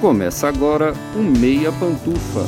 Começa agora o Meia Pantufa.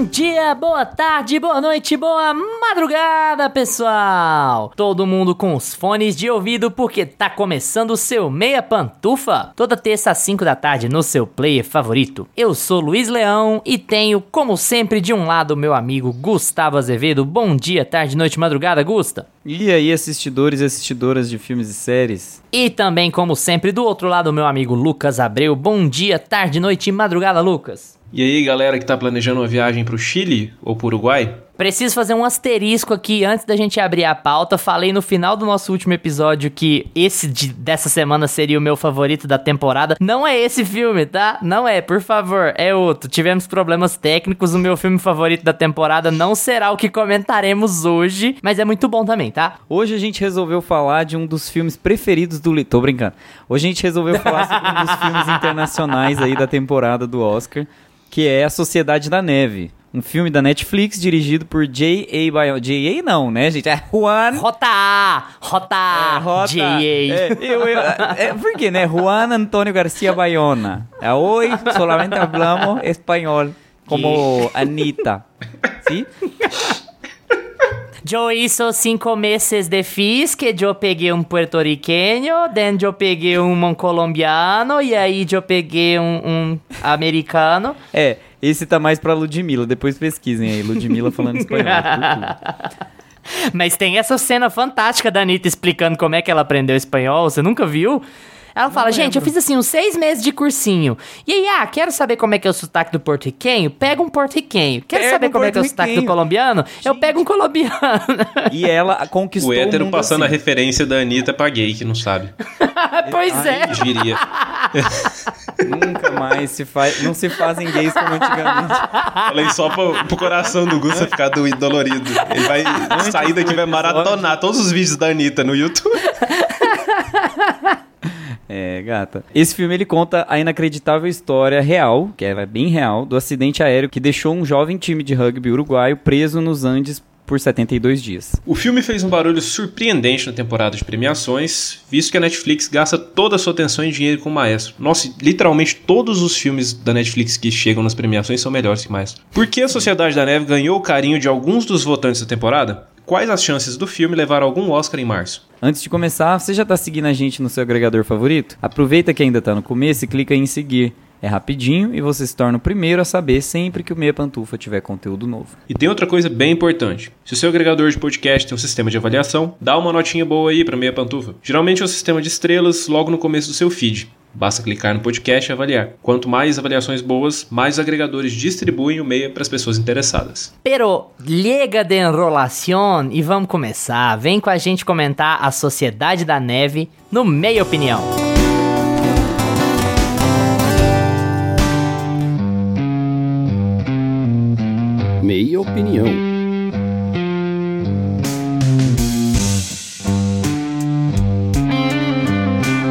Bom dia, boa tarde, boa noite, boa madrugada, pessoal! Todo mundo com os fones de ouvido porque tá começando o seu Meia Pantufa. Toda terça às 5 da tarde no seu player favorito. Eu sou Luiz Leão e tenho, como sempre, de um lado meu amigo Gustavo Azevedo. Bom dia, tarde, noite, madrugada, Gusta. E aí, assistidores e assistidoras de filmes e séries? E também, como sempre, do outro lado, meu amigo Lucas Abreu. Bom dia, tarde, noite e madrugada, Lucas. E aí, galera que tá planejando uma viagem pro Chile ou pro Uruguai? Preciso fazer um asterisco aqui antes da gente abrir a pauta. Falei no final do nosso último episódio que esse de, dessa semana seria o meu favorito da temporada. Não é esse filme, tá? Não é, por favor, é outro. Tivemos problemas técnicos. O meu filme favorito da temporada não será o que comentaremos hoje, mas é muito bom também, tá? Hoje a gente resolveu falar de um dos filmes preferidos do. Tô brincando. Hoje a gente resolveu falar sobre um dos filmes internacionais aí da temporada do Oscar, que é A Sociedade da Neve. Um filme da Netflix dirigido por J.A. Bayona. J.A. não, né, gente? É Juan. Rota A! Rota A! É, Rota. J.A. É, eu, eu, é, por quê, né? Juan Antônio Garcia Bayona. É, Hoy solamente hablamos espanhol, como Anitta. ¿Sí? Eu hizo cinco meses de FIS, que eu peguei um puertorriqueño, then eu peguei um colombiano, e aí eu peguei um, um americano. É, esse tá mais pra Ludmilla. Depois pesquisem aí, Ludmilla falando espanhol. Mas tem essa cena fantástica da Anitta explicando como é que ela aprendeu espanhol, você nunca viu? Ela fala, gente, eu fiz assim uns seis meses de cursinho. E aí, ah, quero saber como é que é o sotaque do porto-riquenho? Pega um porto-riquenho. Quero Pega saber um como é que é o sotaque do colombiano? Eu pego um colombiano. E ela conquistou O hétero mundo passando a assim. referência da Anitta pra gay, que não sabe. pois é. Diria. Nunca mais se faz, não se fazem gays como antigamente. Falei só pro, pro coração do Gusta ficar do dolorido. Ele vai sair daqui e vai maratonar todos os vídeos da Anitta no YouTube. É, gata. Esse filme ele conta a inacreditável história real, que é bem real, do acidente aéreo que deixou um jovem time de rugby uruguaio preso nos Andes por 72 dias. O filme fez um barulho surpreendente na temporada de premiações, visto que a Netflix gasta toda a sua atenção e dinheiro com o Maestro. Nossa, literalmente todos os filmes da Netflix que chegam nas premiações são melhores que Maestro. Por que a Sociedade da Neve ganhou o carinho de alguns dos votantes da temporada? Quais as chances do filme levar algum Oscar em março? Antes de começar, você já tá seguindo a gente no seu agregador favorito? Aproveita que ainda tá no começo e clica em seguir. É rapidinho e você se torna o primeiro a saber sempre que o Meia Pantufa tiver conteúdo novo. E tem outra coisa bem importante. Se o seu agregador de podcast tem um sistema de avaliação, dá uma notinha boa aí para meia pantufa. Geralmente é um sistema de estrelas logo no começo do seu feed. Basta clicar no podcast e avaliar. Quanto mais avaliações boas, mais agregadores distribuem o meia para as pessoas interessadas. Pero, liga de enrolação e vamos começar. Vem com a gente comentar a Sociedade da Neve no Meia Opinião. Meia opinião.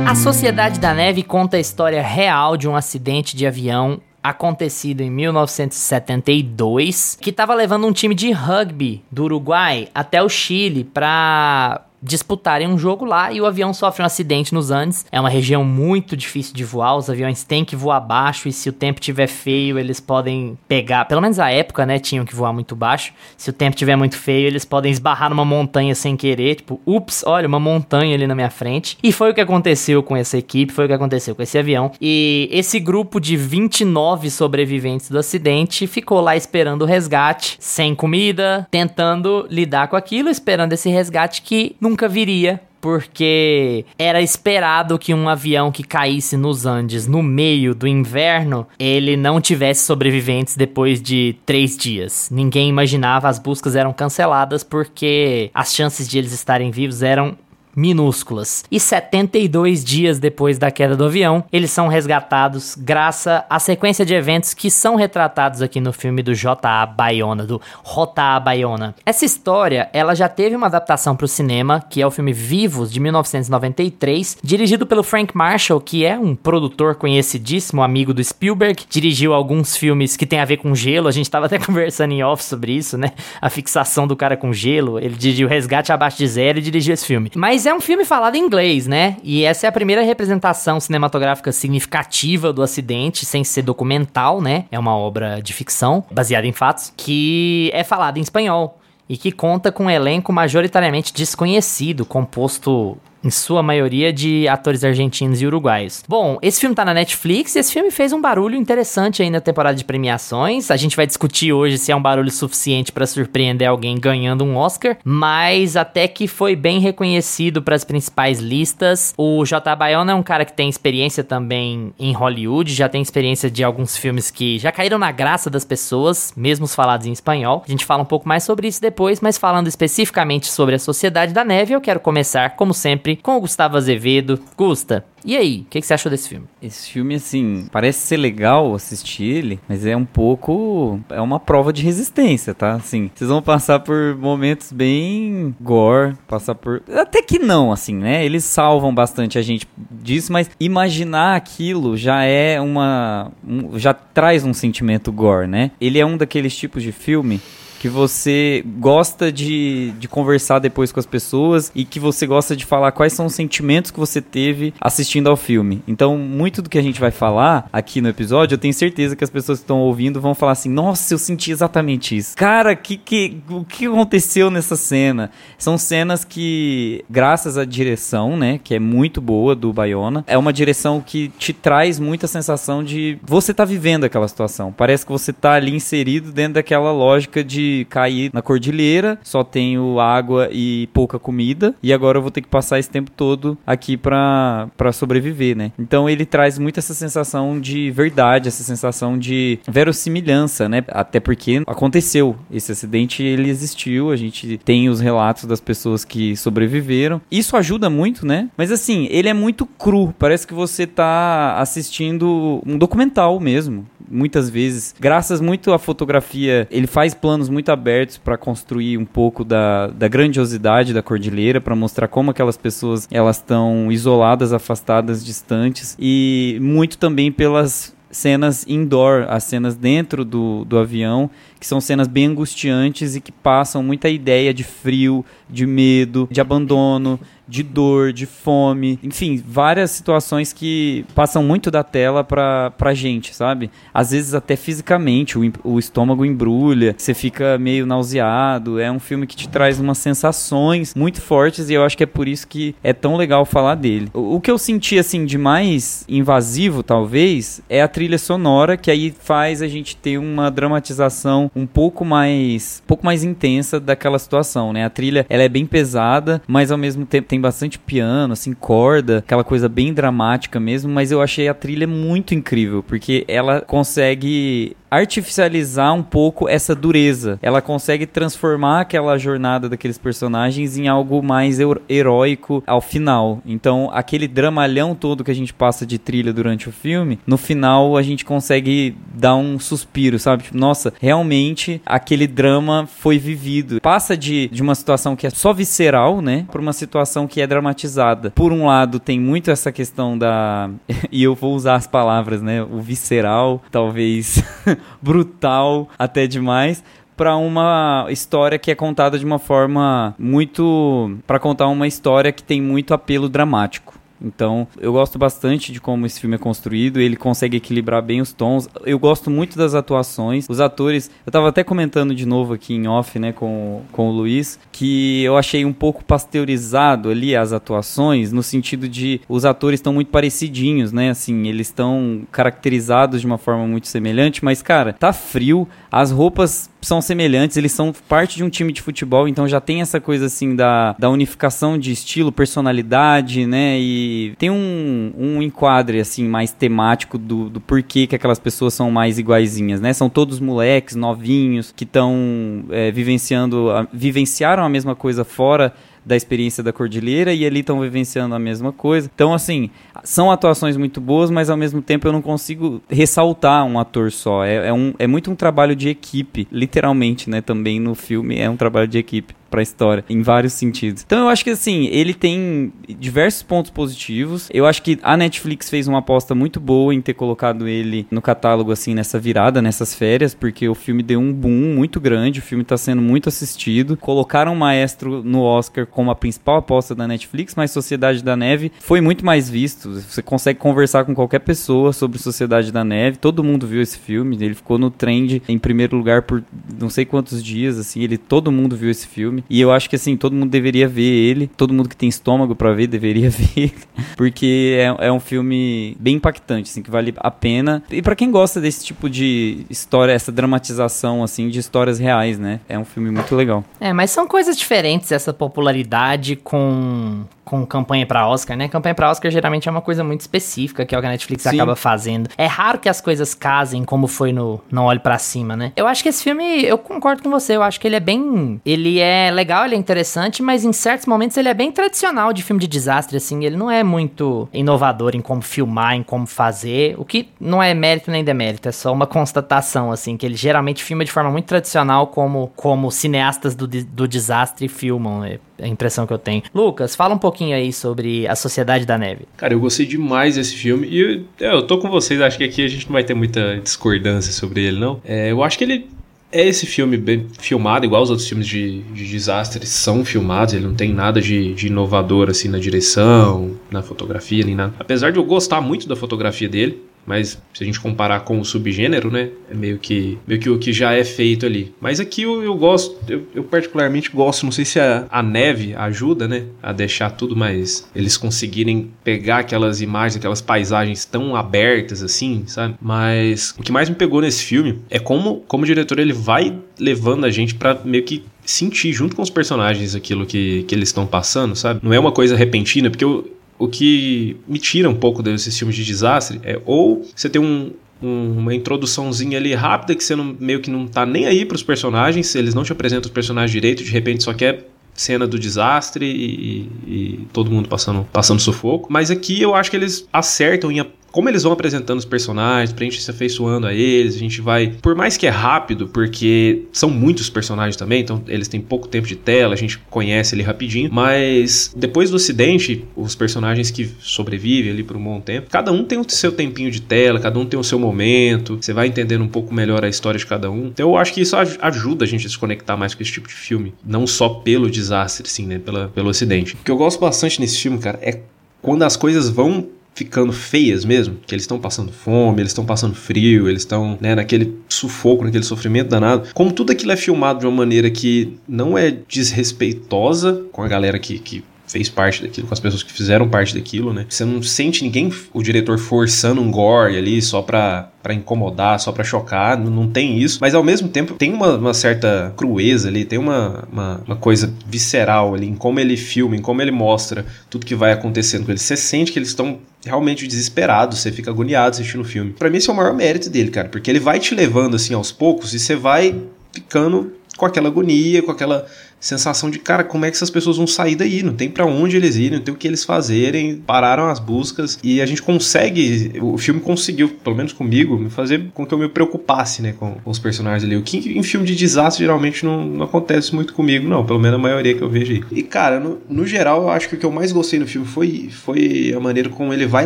A Sociedade da Neve conta a história real de um acidente de avião acontecido em 1972, que estava levando um time de rugby do Uruguai até o Chile para disputarem um jogo lá e o avião sofre um acidente nos Andes. É uma região muito difícil de voar, os aviões têm que voar baixo e se o tempo tiver feio, eles podem pegar, pelo menos a época, né, tinham que voar muito baixo. Se o tempo tiver muito feio, eles podem esbarrar numa montanha sem querer, tipo, ups, olha, uma montanha ali na minha frente. E foi o que aconteceu com essa equipe, foi o que aconteceu com esse avião. E esse grupo de 29 sobreviventes do acidente ficou lá esperando o resgate, sem comida, tentando lidar com aquilo, esperando esse resgate que nunca viria. Porque era esperado que um avião que caísse nos Andes no meio do inverno, ele não tivesse sobreviventes depois de três dias. Ninguém imaginava, as buscas eram canceladas porque as chances de eles estarem vivos eram minúsculas. E 72 dias depois da queda do avião, eles são resgatados graças à sequência de eventos que são retratados aqui no filme do J.A. Bayona, do Rota Bayona. Essa história, ela já teve uma adaptação para o cinema, que é o filme Vivos, de 1993, dirigido pelo Frank Marshall, que é um produtor conhecidíssimo, amigo do Spielberg, dirigiu alguns filmes que tem a ver com gelo, a gente tava até conversando em off sobre isso, né? A fixação do cara com gelo, ele dirigiu Resgate Abaixo de Zero e dirigiu esse filme. Mas é um filme falado em inglês, né? E essa é a primeira representação cinematográfica significativa do acidente, sem ser documental, né? É uma obra de ficção, baseada em fatos, que é falada em espanhol e que conta com um elenco majoritariamente desconhecido, composto em sua maioria de atores argentinos e uruguaios. Bom, esse filme tá na Netflix e esse filme fez um barulho interessante aí na temporada de premiações. A gente vai discutir hoje se é um barulho suficiente para surpreender alguém ganhando um Oscar, mas até que foi bem reconhecido para as principais listas. O J. Bayona é um cara que tem experiência também em Hollywood, já tem experiência de alguns filmes que já caíram na graça das pessoas, mesmo os falados em espanhol. A gente fala um pouco mais sobre isso depois, mas falando especificamente sobre a Sociedade da Neve, eu quero começar, como sempre, sempre, com o Gustavo Azevedo. Gusta, e aí, o que, que, você achou desse filme? Esse filme, assim, parece ser legal assistir ele, mas é um pouco. É uma prova de resistência, tá? Assim, vocês vão passar por momentos bem gore, passar por. Até que não, assim, né? Eles salvam bastante a gente disso, mas imaginar aquilo já é uma. Um, já traz um sentimento gore, né? Ele é um daqueles tipos de filme que você gosta de, de conversar depois com as pessoas e que você gosta de falar quais são os sentimentos que você teve assistindo ao filme. Então, muito do que a gente vai falar aqui no episódio, eu tenho certeza que as pessoas que estão ouvindo vão falar assim: nossa, eu senti exatamente isso. Cara, que, que, o que aconteceu nessa cena? São cenas que, graças à direção, né, que é muito boa do Bayona, é uma direção que te traz muita sensação de você tá vivendo aquela situação. Parece que você tá ali inserido dentro daquela lógica de cair na cordilheira, só tenho água e pouca comida, e agora eu vou ter que passar esse tempo todo aqui para sobreviver, né? Então ele traz muito essa sensação de verdade, essa sensação de verossimilhança, né? Até porque aconteceu esse acidente, ele existiu, a gente tem os relatos das pessoas que sobreviveram. Isso ajuda muito, né? Mas assim, ele é muito cru, parece que você tá assistindo um documental mesmo muitas vezes, graças muito à fotografia, ele faz planos muito abertos para construir um pouco da, da grandiosidade da cordilheira, para mostrar como aquelas pessoas elas estão isoladas, afastadas, distantes e muito também pelas cenas indoor, as cenas dentro do, do avião, que são cenas bem angustiantes e que passam muita ideia de frio, de medo, de abandono, de dor, de fome, enfim, várias situações que passam muito da tela pra, pra gente, sabe? Às vezes até fisicamente, o, o estômago embrulha, você fica meio nauseado. É um filme que te traz umas sensações muito fortes e eu acho que é por isso que é tão legal falar dele. O, o que eu senti, assim, de mais invasivo, talvez, é a trilha sonora, que aí faz a gente ter uma dramatização um pouco mais, um pouco mais intensa daquela situação, né? A trilha, ela é bem pesada, mas ao mesmo tempo tem bastante piano, assim, corda, aquela coisa bem dramática mesmo, mas eu achei a trilha muito incrível, porque ela consegue artificializar um pouco essa dureza. Ela consegue transformar aquela jornada daqueles personagens em algo mais heróico ao final. Então, aquele dramalhão todo que a gente passa de trilha durante o filme, no final a gente consegue dar um suspiro, sabe? Tipo, nossa, realmente aquele drama foi vivido. Passa de, de uma situação que é só visceral, né, para uma situação que é dramatizada. Por um lado, tem muito essa questão da e eu vou usar as palavras, né, o visceral, talvez brutal até demais para uma história que é contada de uma forma muito para contar uma história que tem muito apelo dramático. Então, eu gosto bastante de como esse filme é construído, ele consegue equilibrar bem os tons. Eu gosto muito das atuações. Os atores, eu tava até comentando de novo aqui em off, né, com, com o Luiz, que eu achei um pouco pasteurizado ali as atuações, no sentido de os atores estão muito parecidinhos, né? Assim, eles estão caracterizados de uma forma muito semelhante, mas cara, tá frio, as roupas são semelhantes, eles são parte de um time de futebol, então já tem essa coisa assim da, da unificação de estilo, personalidade, né? E tem um, um enquadre assim mais temático do, do porquê que aquelas pessoas são mais iguaizinhas, né? São todos moleques, novinhos, que estão é, vivenciando, a, vivenciaram a mesma coisa fora da experiência da Cordilheira e ali estão vivenciando a mesma coisa. Então, assim, são atuações muito boas, mas ao mesmo tempo eu não consigo ressaltar um ator só. É, é, um, é muito um trabalho de equipe, literalmente, né? Também no filme é um trabalho de equipe. Pra história, em vários sentidos. Então eu acho que assim, ele tem diversos pontos positivos. Eu acho que a Netflix fez uma aposta muito boa em ter colocado ele no catálogo, assim, nessa virada, nessas férias, porque o filme deu um boom muito grande, o filme tá sendo muito assistido. Colocaram o Maestro no Oscar como a principal aposta da Netflix, mas Sociedade da Neve foi muito mais visto. Você consegue conversar com qualquer pessoa sobre Sociedade da Neve, todo mundo viu esse filme, ele ficou no trend em primeiro lugar por não sei quantos dias, assim, ele todo mundo viu esse filme. E eu acho que assim, todo mundo deveria ver ele, todo mundo que tem estômago para ver deveria ver, porque é, é, um filme bem impactante, assim, que vale a pena. E para quem gosta desse tipo de história, essa dramatização assim de histórias reais, né? É um filme muito legal. É, mas são coisas diferentes essa popularidade com com campanha para Oscar, né? Campanha para Oscar geralmente é uma coisa muito específica que a Netflix Sim. acaba fazendo. É raro que as coisas casem como foi no Não Olhe para Cima, né? Eu acho que esse filme, eu concordo com você, eu acho que ele é bem, ele é legal, ele é interessante, mas em certos momentos ele é bem tradicional de filme de desastre assim, ele não é muito inovador em como filmar, em como fazer, o que não é mérito nem demérito, é só uma constatação assim, que ele geralmente filma de forma muito tradicional como como cineastas do, do desastre filmam. É a impressão que eu tenho. Lucas, fala um pouquinho aí sobre A Sociedade da Neve. Cara, eu gostei demais desse filme e eu, é, eu tô com vocês, acho que aqui a gente não vai ter muita discordância sobre ele, não. É, eu acho que ele é esse filme bem filmado, igual os outros filmes de, de desastres são filmados, ele não tem nada de, de, inovador assim na direção, na fotografia, nem nada. Apesar de eu gostar muito da fotografia dele, mas se a gente comparar com o subgênero, né, é meio que, meio que o que já é feito ali. Mas aqui eu, eu gosto, eu, eu, particularmente gosto, não sei se a, a, neve ajuda, né, a deixar tudo mais, eles conseguirem pegar aquelas imagens, aquelas paisagens tão abertas assim, sabe? Mas o que mais me pegou nesse filme é como, como o diretor ele vai levando a gente para meio que sentir junto com os personagens aquilo que, que eles estão passando, sabe? Não é uma coisa repentina, porque eu, o que me tira um pouco desses filmes de desastre é ou você tem um, um, uma introduçãozinha ali rápida que você não, meio que não tá nem aí para os personagens, eles não te apresentam os personagens direito, de repente só quer cena do desastre e, e, e, todo mundo passando, passando sufoco. Mas aqui eu acho que eles acertam em como eles vão apresentando os personagens, pra gente se afeiçoando a eles, a gente vai. Por mais que é rápido, porque são muitos personagens também, então eles têm pouco tempo de tela, a gente conhece ele rapidinho, mas depois do acidente, os personagens que sobrevivem ali por um bom tempo, cada um tem o seu tempinho de tela, cada um tem o seu momento, você vai entendendo um pouco melhor a história de cada um. Então eu acho que isso ajuda a gente a se conectar mais com esse tipo de filme, não só pelo desastre, sim, né, Pela, pelo acidente. O que eu gosto bastante nesse filme, cara, é quando as coisas vão ficando feias mesmo, que eles estão passando fome, eles estão passando frio, eles estão né, naquele sufoco, naquele sofrimento danado. Como tudo aquilo é filmado de uma maneira que não é desrespeitosa com a galera que, que fez parte daquilo, com as pessoas que fizeram parte daquilo, né? Você não sente ninguém, o diretor, forçando um gore ali só pra, pra incomodar, só pra chocar, não, não tem isso. Mas ao mesmo tempo tem uma, uma certa crueza ali, tem uma, uma, uma, coisa visceral ali em como ele filma, em como ele mostra tudo que vai acontecendo com eles. Você sente que eles estão realmente desesperados, você fica agoniado assistindo o filme. Para mim esse é o maior mérito dele, cara, porque ele vai te levando assim aos poucos e você vai ficando com aquela agonia, com aquela sensação de, cara, como é que essas pessoas vão sair daí? Não tem para onde eles irem, não tem o que eles fazerem, pararam as buscas e a gente consegue, o filme conseguiu, pelo menos comigo, me fazer com que eu me preocupasse, né, com, os personagens ali. O que em filme de desastre geralmente não, não, acontece muito comigo, não, pelo menos a maioria que eu vejo aí. E cara, no, no geral, eu acho que o que eu mais gostei no filme foi, foi a maneira como ele vai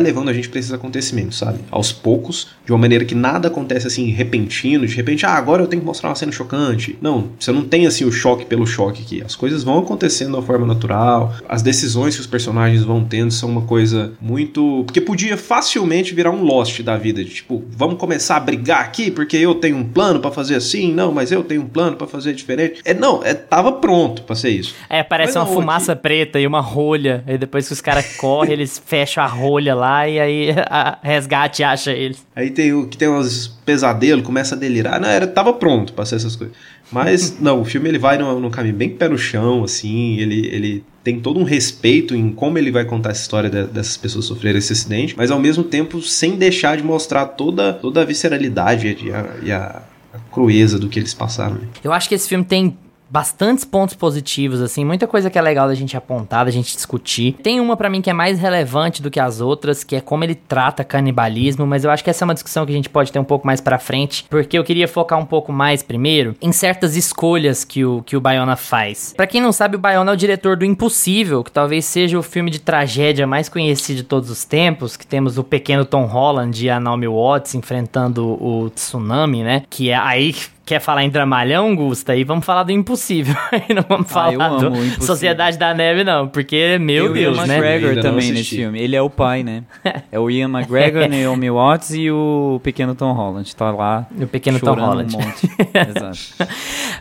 levando a gente pra esses acontecimentos, sabe? Aos poucos, de uma maneira que nada acontece assim repentino, de repente, ah, agora eu tenho que mostrar uma cena chocante. Não, você não tem assim o choque pelo choque que as coisas vão acontecendo de uma forma natural, as decisões que os personagens vão tendo são uma coisa muito. Porque podia facilmente virar um Lost da vida, de tipo, vamos começar a brigar aqui porque eu tenho um plano para fazer assim, não, mas eu tenho um plano para fazer diferente. É, não, é, tava pronto pra ser isso. É, parece mas uma não, fumaça aqui... preta e uma rolha, e depois que os caras correm, eles fecham a rolha lá e aí a resgate acha eles. Aí tem o que tem uns pesadelos, começa a delirar. Não, era, tava pronto pra ser essas coisas. Mas, não, o filme ele vai num, num caminho bem pé no chão, assim, ele, ele tem todo um respeito em como ele vai contar essa história de, dessas pessoas sofrerem esse acidente, mas ao mesmo tempo sem deixar de mostrar toda, toda a visceralidade e a, e a, a crueza do que eles passaram. Eu acho que esse filme tem bastantes pontos positivos, assim, muita coisa que é legal da gente apontar, da gente discutir. Tem uma para mim que é mais relevante do que as outras, que é como ele trata canibalismo, mas eu acho que essa é uma discussão que a gente pode ter um pouco mais para frente, porque eu queria focar um pouco mais primeiro em certas escolhas que o, que o Bayona faz. Para quem não sabe, o Bayona é o diretor do Impossível, que talvez seja o filme de tragédia mais conhecido de todos os tempos, que temos o pequeno Tom Holland e a Naomi Watts enfrentando o tsunami, né? Que é aí quer falar em dramalhão, Gusta, aí vamos falar do impossível. Aí não vamos Ah, falar do o Impossível. Sociedade da Neve, não. Porque, meu Eu e o Deus, né? McGregor Ainda não também nesse filme. Ele é o pai, né? É o Ian McGregor, Naomi Watts e o pequeno Tom Holland. Tá lá O pequeno Tom Holland. um monte. Exato.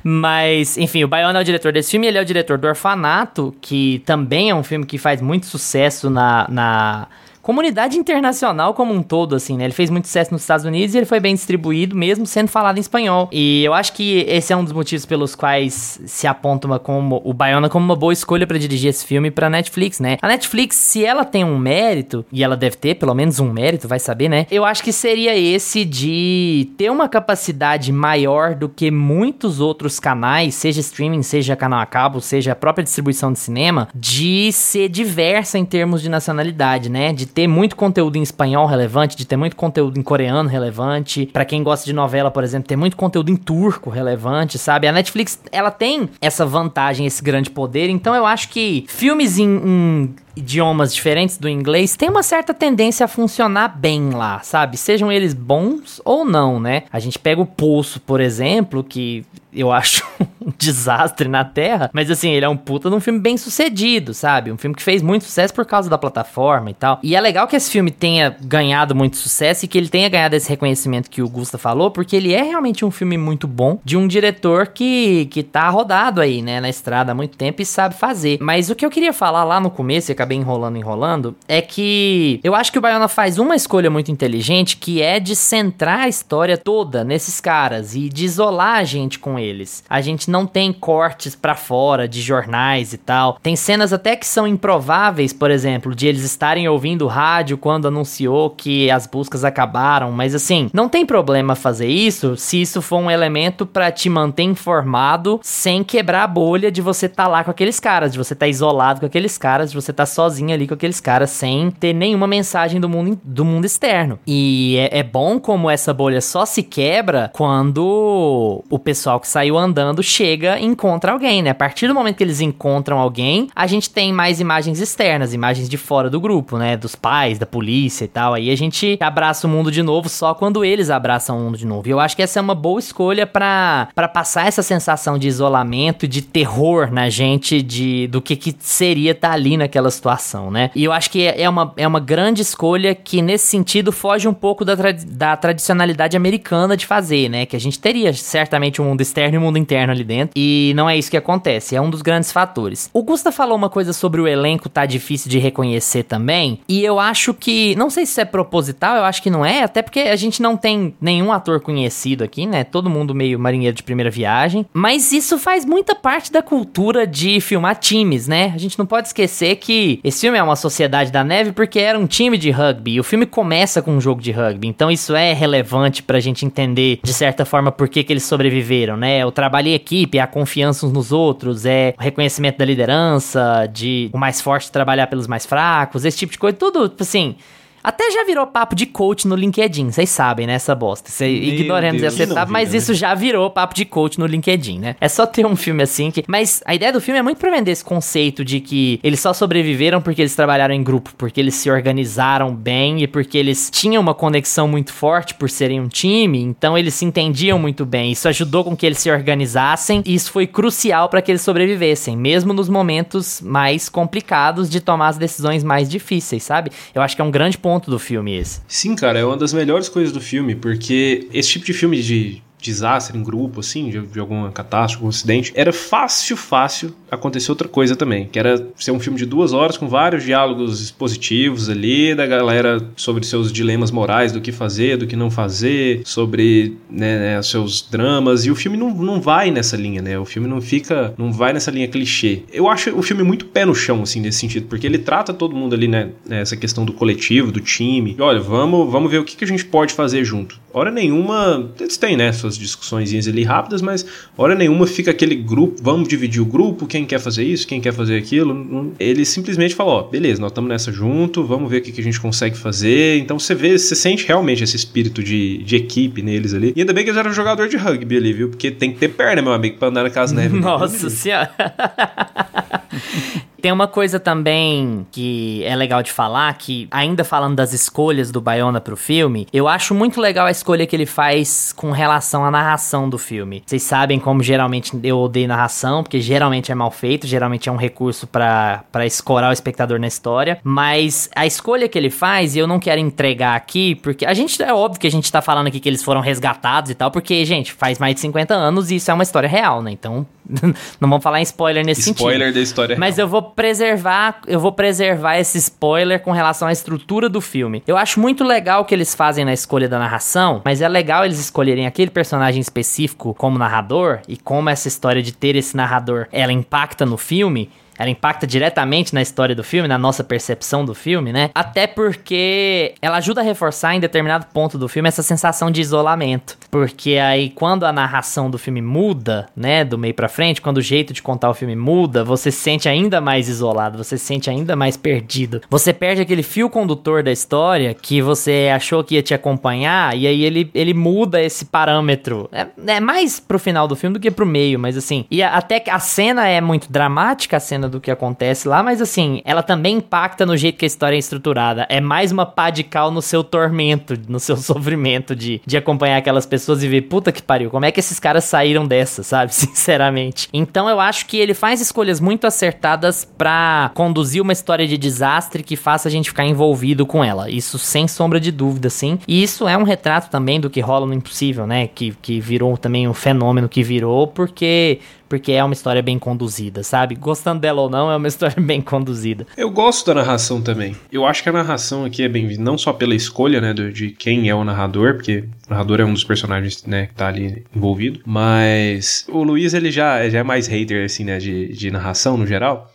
Mas, enfim, o Bayona é o diretor desse filme, ele é o diretor do Orfanato, que também é um filme que faz muito sucesso na, na comunidade internacional como um todo, assim, né? Ele fez muito sucesso nos Estados Unidos e ele foi bem distribuído, mesmo sendo falado em espanhol. E eu acho que esse é um dos motivos pelos quais se aponta uma, como, o Bayona como uma boa escolha pra dirigir esse filme pra Netflix, né? A Netflix, se ela tem um mérito, e ela deve ter pelo menos um mérito, vai saber, né? Eu acho que seria esse de ter uma capacidade maior do que muitos outros canais, seja streaming, seja canal a cabo, seja a própria distribuição de cinema, de ser diversa em termos de nacionalidade, né? De ter muito conteúdo em espanhol relevante, de ter muito conteúdo em coreano relevante. Pra quem gosta de novela, por exemplo, ter muito conteúdo em turco relevante, sabe? A Netflix, ela tem essa vantagem, esse grande poder, então eu acho que filmes em, em idiomas diferentes do inglês tem uma certa tendência a funcionar bem lá, sabe? Sejam eles bons ou não, né? A gente pega o Poço, por exemplo, que eu acho um desastre na Terra, mas assim, ele é um puta de um filme bem sucedido, sabe? Um filme que fez muito sucesso por causa da plataforma e tal. E é legal que esse filme tenha ganhado muito sucesso e que ele tenha ganhado esse reconhecimento que o Gusta falou, porque ele é realmente um filme muito bom de um diretor que, que tá rodado aí, né, na estrada há muito tempo e sabe fazer. Mas o que eu queria falar lá no começo, e acabei enrolando, enrolando, é que eu acho que o Bayona faz uma escolha muito inteligente, que é de centrar a história toda nesses caras e de isolar a gente com eles. A gente não tem cortes pra fora de jornais e tal. Tem cenas até que são improváveis, por exemplo, de eles estarem ouvindo rádio quando anunciou que as buscas acabaram, mas assim, não tem problema fazer isso se isso for um elemento pra te manter informado sem quebrar a bolha de você tá lá com aqueles caras, de você tá isolado com aqueles caras, de você tá sozinho ali com aqueles caras sem ter nenhuma mensagem do mundo, do mundo externo. E é, é bom como essa bolha só se quebra quando o pessoal que saiu andando chega e encontra alguém, né? A partir do momento que eles encontram alguém, a gente tem mais imagens externas, imagens de fora do grupo, né? Dos pais, da polícia e tal. Aí a gente abraça o mundo de novo só quando eles abraçam o mundo de novo. E eu acho que essa é uma boa escolha pra passar essa sensação de isolamento, de terror na gente, de do que, que seria estar ali naquela situação, né? E eu acho que é uma, é uma grande escolha que, nesse sentido, foge um pouco da, tradi- da tradicionalidade americana de fazer, né? Que a gente teria certamente um mundo externo e um mundo interno ali dentro. E não é isso que acontece. É um dos grandes fatores. O Gusta falou uma coisa sobre o elenco tá difícil de reconhecer também. E eu acho que. Não sei se é proposital, eu acho que não é. Até porque a gente não tem nenhum ator conhecido aqui, né? Todo mundo meio marinheiro de primeira viagem. Mas isso faz muita parte da cultura de filmar times, né? A gente não pode esquecer que esse filme é uma sociedade da neve porque era um time de rugby. E o filme começa com um jogo de rugby. Então isso é relevante pra gente entender, de certa forma, por que, que eles sobreviveram, né? O trabalho em equipe, a confiança uns nos outros, é o reconhecimento da liderança, de o mais forte trabalhar pelos mais fracos, esse tipo de coisa. Tudo, tipo assim. Até já virou papo de coach no LinkedIn, vocês sabem, né, essa bosta. Cê, ignorando Deus. essa etapa, mas né? isso já virou papo de coach no LinkedIn, né? É só ter um filme assim que. Mas a ideia do filme é muito pra vender esse conceito de que eles só sobreviveram porque eles trabalharam em grupo, porque eles se organizaram bem e porque eles tinham uma conexão muito forte por serem um time, então eles se entendiam muito bem. Isso ajudou com que eles se organizassem e isso foi crucial pra que eles sobrevivessem, mesmo nos momentos mais complicados de tomar as decisões mais difíceis, sabe? Eu acho que é um grande ponto do filme esse. Sim, cara, é uma das melhores coisas do filme, porque esse tipo de filme de desastre em grupo, assim, de, de alguma catástrofe, algum acidente, era fácil, fácil acontecer outra coisa também, que era ser um filme de duas horas com vários diálogos expositivos ali, da galera sobre seus dilemas morais, do que fazer, do que não fazer, sobre né, né, seus dramas, e o filme não, não vai nessa linha, né? O filme não fica, não vai nessa linha clichê. Eu acho o filme muito pé no chão, assim, nesse sentido, porque ele trata todo mundo ali, né, nessa questão do coletivo, do time, e olha, vamos, vamos ver o que, que a gente pode fazer junto. Hora nenhuma, eles têm, né, suas discussões ali rápidas, mas hora nenhuma fica aquele grupo, vamos dividir o grupo, quem quer fazer isso, quem quer fazer aquilo. Ele simplesmente fala, ó, beleza, nós estamos nessa junto, vamos ver o que, que a gente consegue fazer. Então você vê, você sente realmente esse espírito de, de equipe neles ali. E ainda bem que eles eram jogador de rugby ali, viu? Porque tem que ter perna, meu amigo, pra andar na casa neve. Nossa senhora. Tem uma coisa também que é legal de falar, que ainda falando das escolhas do Bayona pro filme, eu acho muito legal a escolha que ele faz com relação à narração do filme. Vocês sabem como geralmente eu odeio narração, porque geralmente é mal feito, geralmente é um recurso para escorar o espectador na história, mas a escolha que ele faz, e eu não quero entregar aqui, porque a gente, é óbvio que a gente tá falando aqui que eles foram resgatados e tal, porque, gente, faz mais de 50 anos e isso é uma história real, né? Então, não vamos falar em spoiler nesse spoiler sentido. Spoiler da história Mas real. eu vou preservar, eu vou preservar esse spoiler com relação à estrutura do filme. Eu acho muito legal o que eles fazem na escolha da narração, mas é legal eles escolherem aquele personagem específico como narrador e como essa história de ter esse narrador, ela impacta no filme ela impacta diretamente na história do filme, na nossa percepção do filme, né? Até porque ela ajuda a reforçar em determinado ponto do filme essa sensação de isolamento. Porque aí quando a narração do filme muda, né, do meio para frente, quando o jeito de contar o filme muda, você se sente ainda mais isolado, você se sente ainda mais perdido. Você perde aquele fio condutor da história que você achou que ia te acompanhar e aí ele, ele muda esse parâmetro. É, é mais pro final do filme do que pro meio, mas assim, e a, até a cena é muito dramática, a cena do que acontece lá, mas assim, ela também impacta no jeito que a história é estruturada. É mais uma pá de cal no seu tormento, no seu sofrimento de, de acompanhar aquelas pessoas e ver, puta que pariu, como é que esses caras saíram dessa, sabe? Sinceramente. Então eu acho que ele faz escolhas muito acertadas para conduzir uma história de desastre que faça a gente ficar envolvido com ela. Isso sem sombra de dúvida, sim. E isso é um retrato também do que rola no Impossível, né? Que, que virou também um fenômeno que virou, porque porque é uma história bem conduzida, sabe? Gostando dela ou não, é uma história bem conduzida. Eu gosto da narração também. Eu acho que a narração aqui é bem-vinda, não só pela escolha, né, de quem é o narrador, porque o narrador é um dos personagens, né, que tá ali envolvido, mas o Luiz, ele já, já é mais hater, assim, né, de, de narração no geral.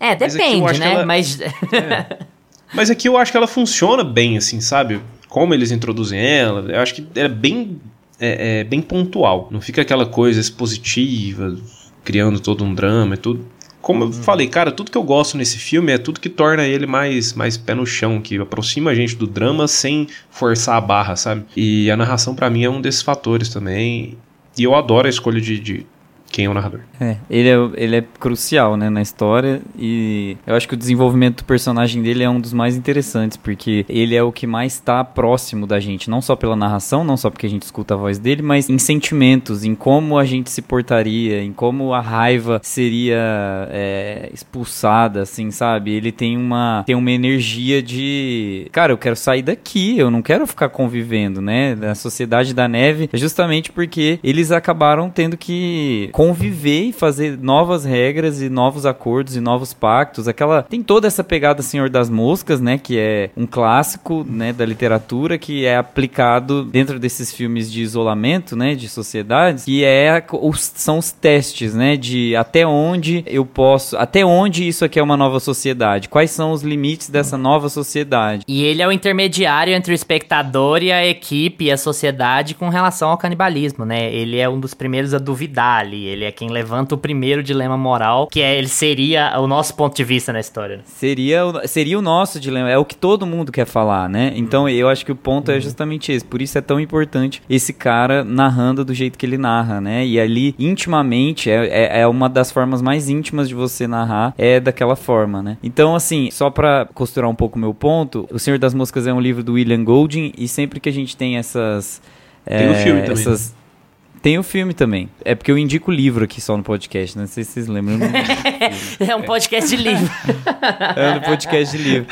É, depende, né? Ela... Mas... é. mas aqui eu acho que ela funciona bem, assim, sabe? Como eles introduzem ela, eu acho que é bem é, é, bem pontual. Não fica aquela coisa expositiva, criando todo um drama e tudo. Como eu falei, cara, tudo que eu gosto nesse filme é tudo que torna ele mais, mais pé no chão, que aproxima a gente do drama sem forçar a barra, sabe? E a narração para mim é um desses fatores também. E eu adoro a escolha de, de quem é o narrador. É, ele é, ele é crucial, né, na história e eu acho que o desenvolvimento do personagem dele é um dos mais interessantes, porque ele é o que mais está próximo da gente, não só pela narração, não só porque a gente escuta a voz dele, mas em sentimentos, em como a gente se portaria, em como a raiva seria é, expulsada, assim, sabe? Ele tem uma, tem uma energia de, cara, eu quero sair daqui, eu não quero ficar convivendo, né, da sociedade da neve, justamente porque eles acabaram tendo que conviver e fazer novas regras e novos acordos e novos pactos. Aquela tem toda essa pegada Senhor das Moscas, né, que é um clássico, né, da literatura que é aplicado dentro desses filmes de isolamento, né, de sociedades, que é os, são os testes, né, de até onde eu posso, até onde isso aqui é uma nova sociedade, quais são os limites dessa nova sociedade. E ele é o intermediário entre o espectador e a equipe e a sociedade com relação ao canibalismo, né? Ele é um dos primeiros a duvidar ali, ele é quem levanta o primeiro dilema moral, que é ele seria o nosso ponto de vista na história. Seria o, seria o nosso dilema, é o que todo mundo quer falar, né? Então eu acho que o ponto é uhum. é justamente esse. Por isso é tão importante esse cara narrando do jeito que ele narra, né? E ali, intimamente, é, é, é uma das formas mais íntimas de você narrar, é daquela forma, né? Então, assim, só pra costurar um pouco o meu ponto, O Senhor das Moscas é um livro do William Golding, e sempre que a gente tem essas. Tem o é, filme também. Essas, tem o filme também. É porque eu indico livro aqui só no podcast, né? não sei se vocês lembram. é um podcast de livro. é um podcast de livro.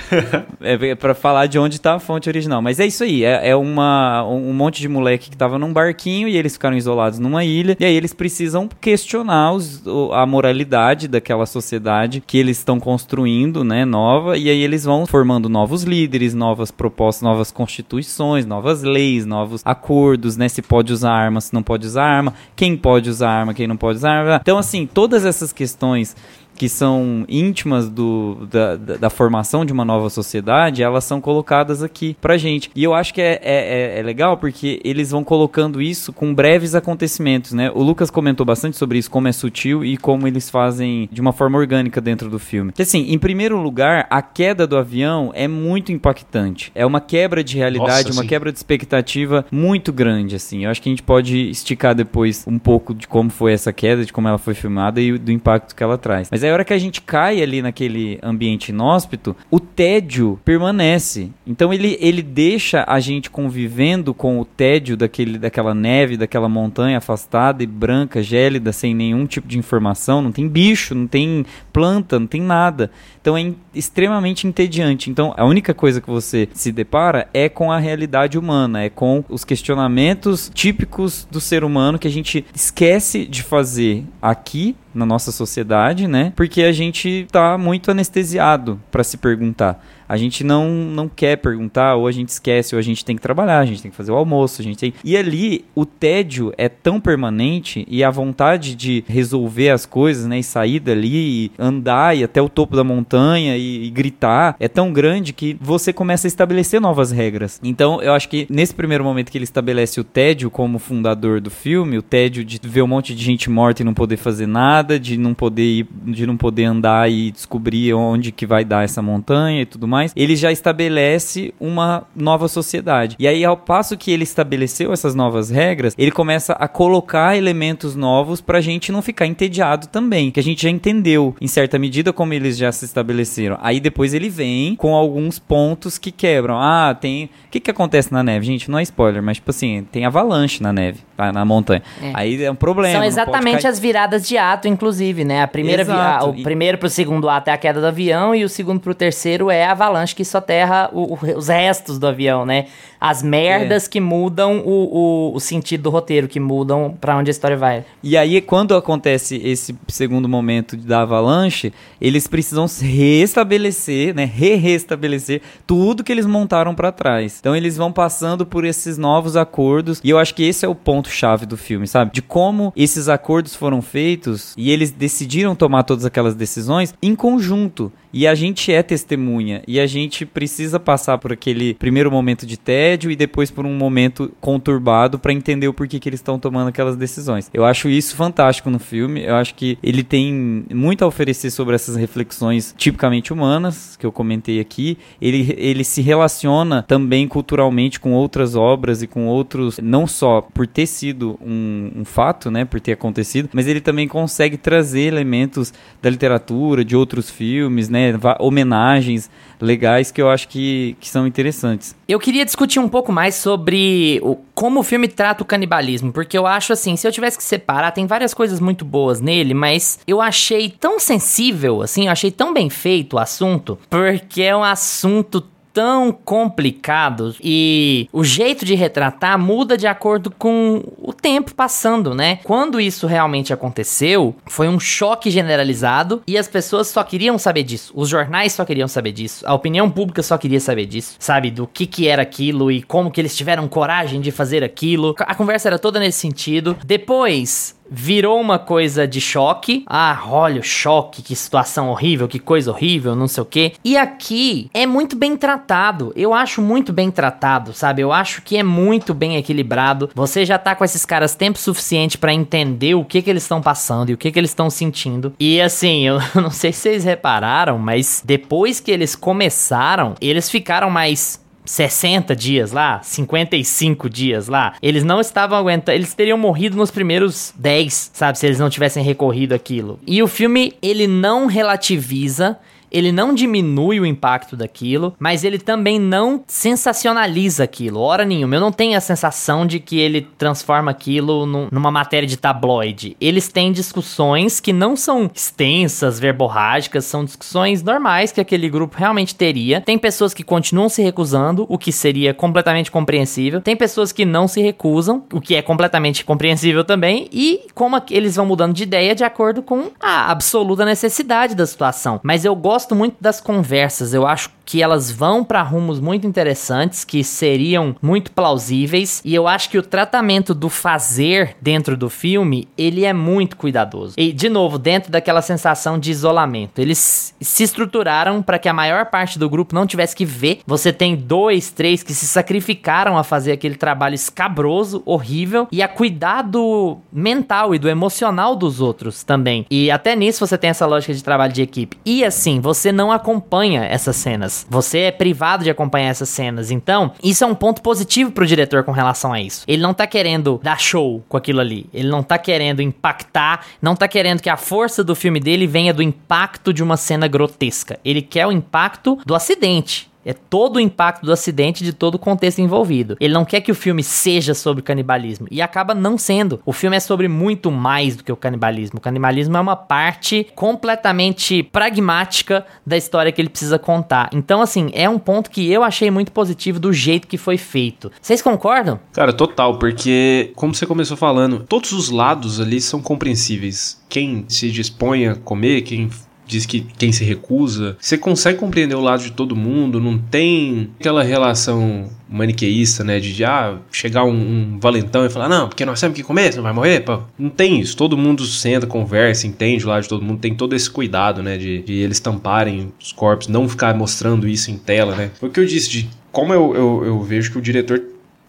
É para falar de onde tá a fonte original. Mas é isso aí. É, é uma, um monte de moleque que tava num barquinho e eles ficaram isolados numa ilha. E aí eles precisam questionar os, a moralidade daquela sociedade que eles estão construindo, né? Nova. E aí eles vão formando novos líderes, novas propostas, novas constituições, novas leis, novos acordos, né? Se pode usar armas, se não pode usar arma, quem pode usar arma, quem não pode usar arma. Então, assim, todas essas questões que são íntimas do, da, da, da, formação de uma nova sociedade, elas são colocadas aqui pra gente. E eu acho que é, é, é, legal porque eles vão colocando isso com breves acontecimentos, né? O Lucas comentou bastante sobre isso, como é sutil e como eles fazem de uma forma orgânica dentro do filme. Que assim, em primeiro lugar, a queda do avião é muito impactante. É uma quebra de realidade, Nossa, uma sim. quebra de expectativa muito grande, assim. Eu acho que a gente pode esticar depois um pouco de como foi essa queda, de como ela foi filmada e do impacto que ela traz. Mas aí a hora que a gente cai ali naquele ambiente inóspito, o tédio permanece. Então ele, ele deixa a gente convivendo com o tédio daquele, daquela neve, daquela montanha afastada e branca, gélida, sem nenhum tipo de informação. Não tem bicho, não tem planta, não tem nada. Então é extremamente entediante. Então a única coisa que você se depara é com a realidade humana, é com os questionamentos típicos do ser humano que a gente esquece de fazer aqui na nossa sociedade, né? Porque a gente tá muito anestesiado para se perguntar a gente não, não quer perguntar, ou a gente esquece, ou a gente tem que trabalhar, a gente tem que fazer o almoço, a gente tem. E ali o tédio é tão permanente e a vontade de resolver as coisas, né? E sair dali, e andar e até o topo da montanha e, e gritar é tão grande que você começa a estabelecer novas regras. Então eu acho que nesse primeiro momento que ele estabelece o tédio como fundador do filme, o tédio de ver um monte de gente morta e não poder fazer nada, de não poder ir, de não poder andar e descobrir onde que vai dar essa montanha e tudo mais mais, ele já estabelece uma nova sociedade. E aí, ao passo que ele estabeleceu essas novas regras, ele começa a colocar elementos novos pra gente não ficar entediado também, que a gente já entendeu, em certa medida, como eles já se estabeleceram. Aí depois ele vem com alguns pontos que quebram. Ah, tem. O que, que acontece na neve? Gente, não é spoiler, mas tipo assim, tem avalanche na neve, tá? na montanha. É. Aí é um problema. São exatamente as viradas de ato, inclusive, né? A primeira vi... o primeiro pro segundo ato é a queda do avião e o segundo pro terceiro é a avalanche que soterra o, os restos do avião, né? As merdas é. que mudam o, o, o, sentido do roteiro, que mudam para onde a história vai. E aí, quando acontece esse segundo momento da avalanche, eles precisam restabelecer, né? Re-restabelecer tudo que eles montaram para trás. Então, eles vão passando por esses novos acordos. E eu acho que esse é o ponto-chave do filme, sabe? De como esses acordos foram feitos e eles decidiram tomar todas aquelas decisões em conjunto. E a gente é testemunha. E a gente precisa passar por aquele primeiro momento de tédio e depois por um momento conturbado para entender o porquê que eles estão tomando aquelas decisões. Eu acho isso fantástico no filme. Eu acho que ele tem muito a oferecer sobre essas reflexões tipicamente humanas que eu comentei aqui. Ele, ele se relaciona também culturalmente com outras obras e com outros, não só por ter sido um, um fato, né, por ter acontecido, mas ele também consegue trazer elementos da literatura, de outros filmes, né, homenagens legais que eu acho que, que são interessantes. Eu queria discutir um pouco mais sobre o, como o filme trata o canibalismo, porque eu acho assim, se eu tivesse que separar, tem várias coisas muito boas nele, mas eu achei tão sensível, assim, eu achei tão bem feito o assunto, porque é um assunto tão complicados e o jeito de retratar muda de acordo com o tempo passando, né? Quando isso realmente aconteceu, foi um choque generalizado e as pessoas só queriam saber disso. Os jornais só queriam saber disso. A opinião pública só queria saber disso, sabe? Do que que era aquilo e como que eles tiveram coragem de fazer aquilo. A conversa era toda nesse sentido. Depois, virou uma coisa de choque. Ah, olha o choque, que situação horrível, que coisa horrível, não sei o quê. E aqui é muito bem tratado. Eu acho muito bem tratado, sabe? Eu acho que é muito bem equilibrado. Você já tá com esses caras tempo suficiente para entender o que que eles estão passando e o que que eles estão sentindo. E assim, eu não sei se vocês repararam, mas depois que eles começaram, eles ficaram mais 60 dias lá, 55 dias lá, eles não estavam aguentando, eles teriam morrido nos primeiros 10, sabe, se eles não tivessem recorrido aquilo. E o filme, ele não relativiza ele não diminui o impacto daquilo, mas ele também não sensacionaliza aquilo, hora nenhuma. Eu não tenho a sensação de que ele transforma aquilo numa matéria de tabloide. Eles têm discussões que não são extensas, verborrágicas, são discussões normais que aquele grupo realmente teria. Tem pessoas que continuam se recusando, o que seria completamente compreensível. Tem pessoas que não se recusam, o que é completamente compreensível também. E como eles vão mudando de ideia de acordo com a absoluta necessidade da situação. Mas eu gosto gosto muito das conversas. Eu acho que elas vão para rumos muito interessantes, que seriam muito plausíveis, e eu acho que o tratamento do fazer dentro do filme, ele é muito cuidadoso. E de novo, dentro daquela sensação de isolamento. Eles se estruturaram para que a maior parte do grupo não tivesse que ver. Você tem dois, três que se sacrificaram a fazer aquele trabalho escabroso, horrível, e a cuidar do mental e do emocional dos outros também. E até nisso você tem essa lógica de trabalho de equipe. E assim, você não acompanha essas cenas. Você é privado de acompanhar essas cenas. Então, isso é um ponto positivo pro diretor com relação a isso. Ele não tá querendo dar show com aquilo ali. Ele não tá querendo impactar, não tá querendo que a força do filme dele venha do impacto de uma cena grotesca. Ele quer o impacto do acidente. É todo o impacto do acidente de todo o contexto envolvido. Ele não quer que o filme seja sobre canibalismo. E acaba não sendo. O filme é sobre muito mais do que o canibalismo. O canibalismo é uma parte completamente pragmática da história que ele precisa contar. Então, assim, é um ponto que eu achei muito positivo do jeito que foi feito. Vocês concordam? Cara, total, porque, como você começou falando, todos os lados ali são compreensíveis. Quem se dispõe a comer, quem diz que quem se recusa, você consegue compreender o lado de todo mundo, não tem aquela relação maniqueísta, né, de ah, chegar um, um, valentão e falar, não, porque nós temos que você não vai morrer, pô. Não tem isso, todo mundo senta, conversa, entende o lado de todo mundo, tem todo esse cuidado, né, de, de eles tamparem os corpos, não ficar mostrando isso em tela, né. Foi o que eu disse, de como eu, eu, eu vejo que o diretor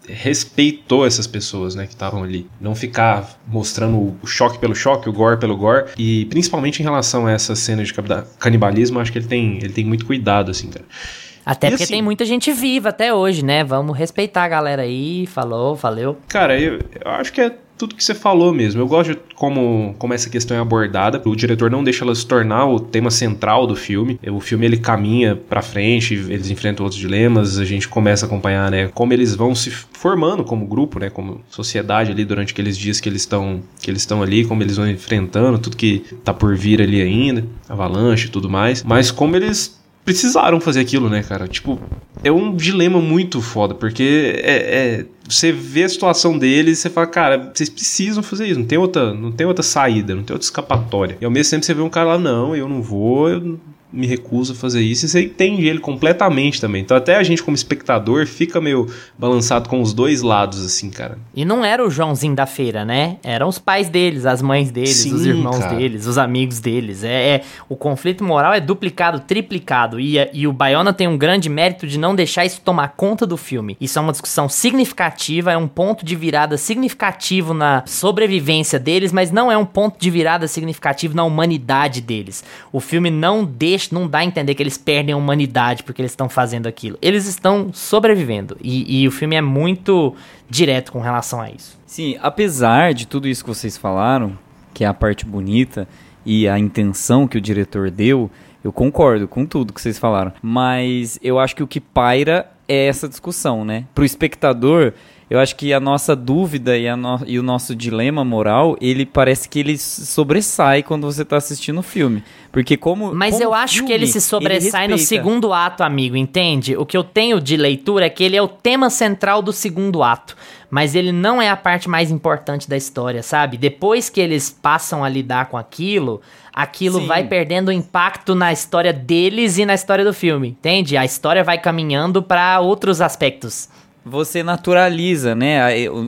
respeitou essas pessoas, né, que estavam ali. Não ficar mostrando o choque pelo choque, o gore pelo gore. E principalmente em relação a essa cena de canibalismo, acho que ele tem, ele tem muito cuidado, assim, cara. Até e porque assim, tem muita gente viva até hoje, né? Vamos respeitar a galera aí. Falou, valeu. Cara, eu, eu acho que é tudo que você falou mesmo. Eu gosto de como, como essa questão é abordada. O diretor não deixa ela se tornar o tema central do filme. O filme ele caminha para frente, eles enfrentam outros dilemas, a gente começa a acompanhar, né, como eles vão se formando como grupo, né, como sociedade ali durante aqueles dias que eles estão que eles estão ali, como eles vão enfrentando tudo que tá por vir ali ainda, avalanche e tudo mais, mas como eles precisaram fazer aquilo, né, cara? Tipo, é um dilema muito foda, porque é, é, você vê a situação deles e você fala, cara, vocês precisam fazer isso, não tem outra, não tem outra saída, não tem outra escapatória. E ao mesmo tempo você vê um cara lá, não, eu não vou, eu me recuso a fazer isso. E você entende ele completamente também. Então até a gente como espectador fica meio balançado com os dois lados, assim, cara. E não era o Joãozinho da feira, né? Eram os pais deles, as mães deles, Sim, os irmãos cara. deles, os amigos deles. É, é, o conflito moral é duplicado, triplicado. E, e o Bayona tem um grande mérito de não deixar isso tomar conta do filme. Isso é uma discussão significativa, é um ponto de virada significativo na sobrevivência deles, mas não é um ponto de virada significativo na humanidade deles. O filme não deixa não dá a entender que eles perdem a humanidade porque eles estão fazendo aquilo. Eles estão sobrevivendo. E, e o filme é muito direto com relação a isso. Sim, apesar de tudo isso que vocês falaram, que é a parte bonita e a intenção que o diretor deu, eu concordo com tudo que vocês falaram. Mas eu acho que o que paira é essa discussão, né? Pro espectador, eu acho que a nossa dúvida e, no, e, o nosso dilema moral, ele parece que ele sobressai quando você está assistindo o filme. Porque como. Mas como eu acho filme, que ele se sobressai ele no segundo ato, amigo, entende? O que eu tenho de leitura é que ele é o tema central do segundo ato. Mas ele não é a parte mais importante da história, sabe? Depois que eles passam a lidar com aquilo, aquilo Sim. vai perdendo impacto na história deles e na história do filme, entende? A história vai caminhando para outros aspectos você naturaliza, né?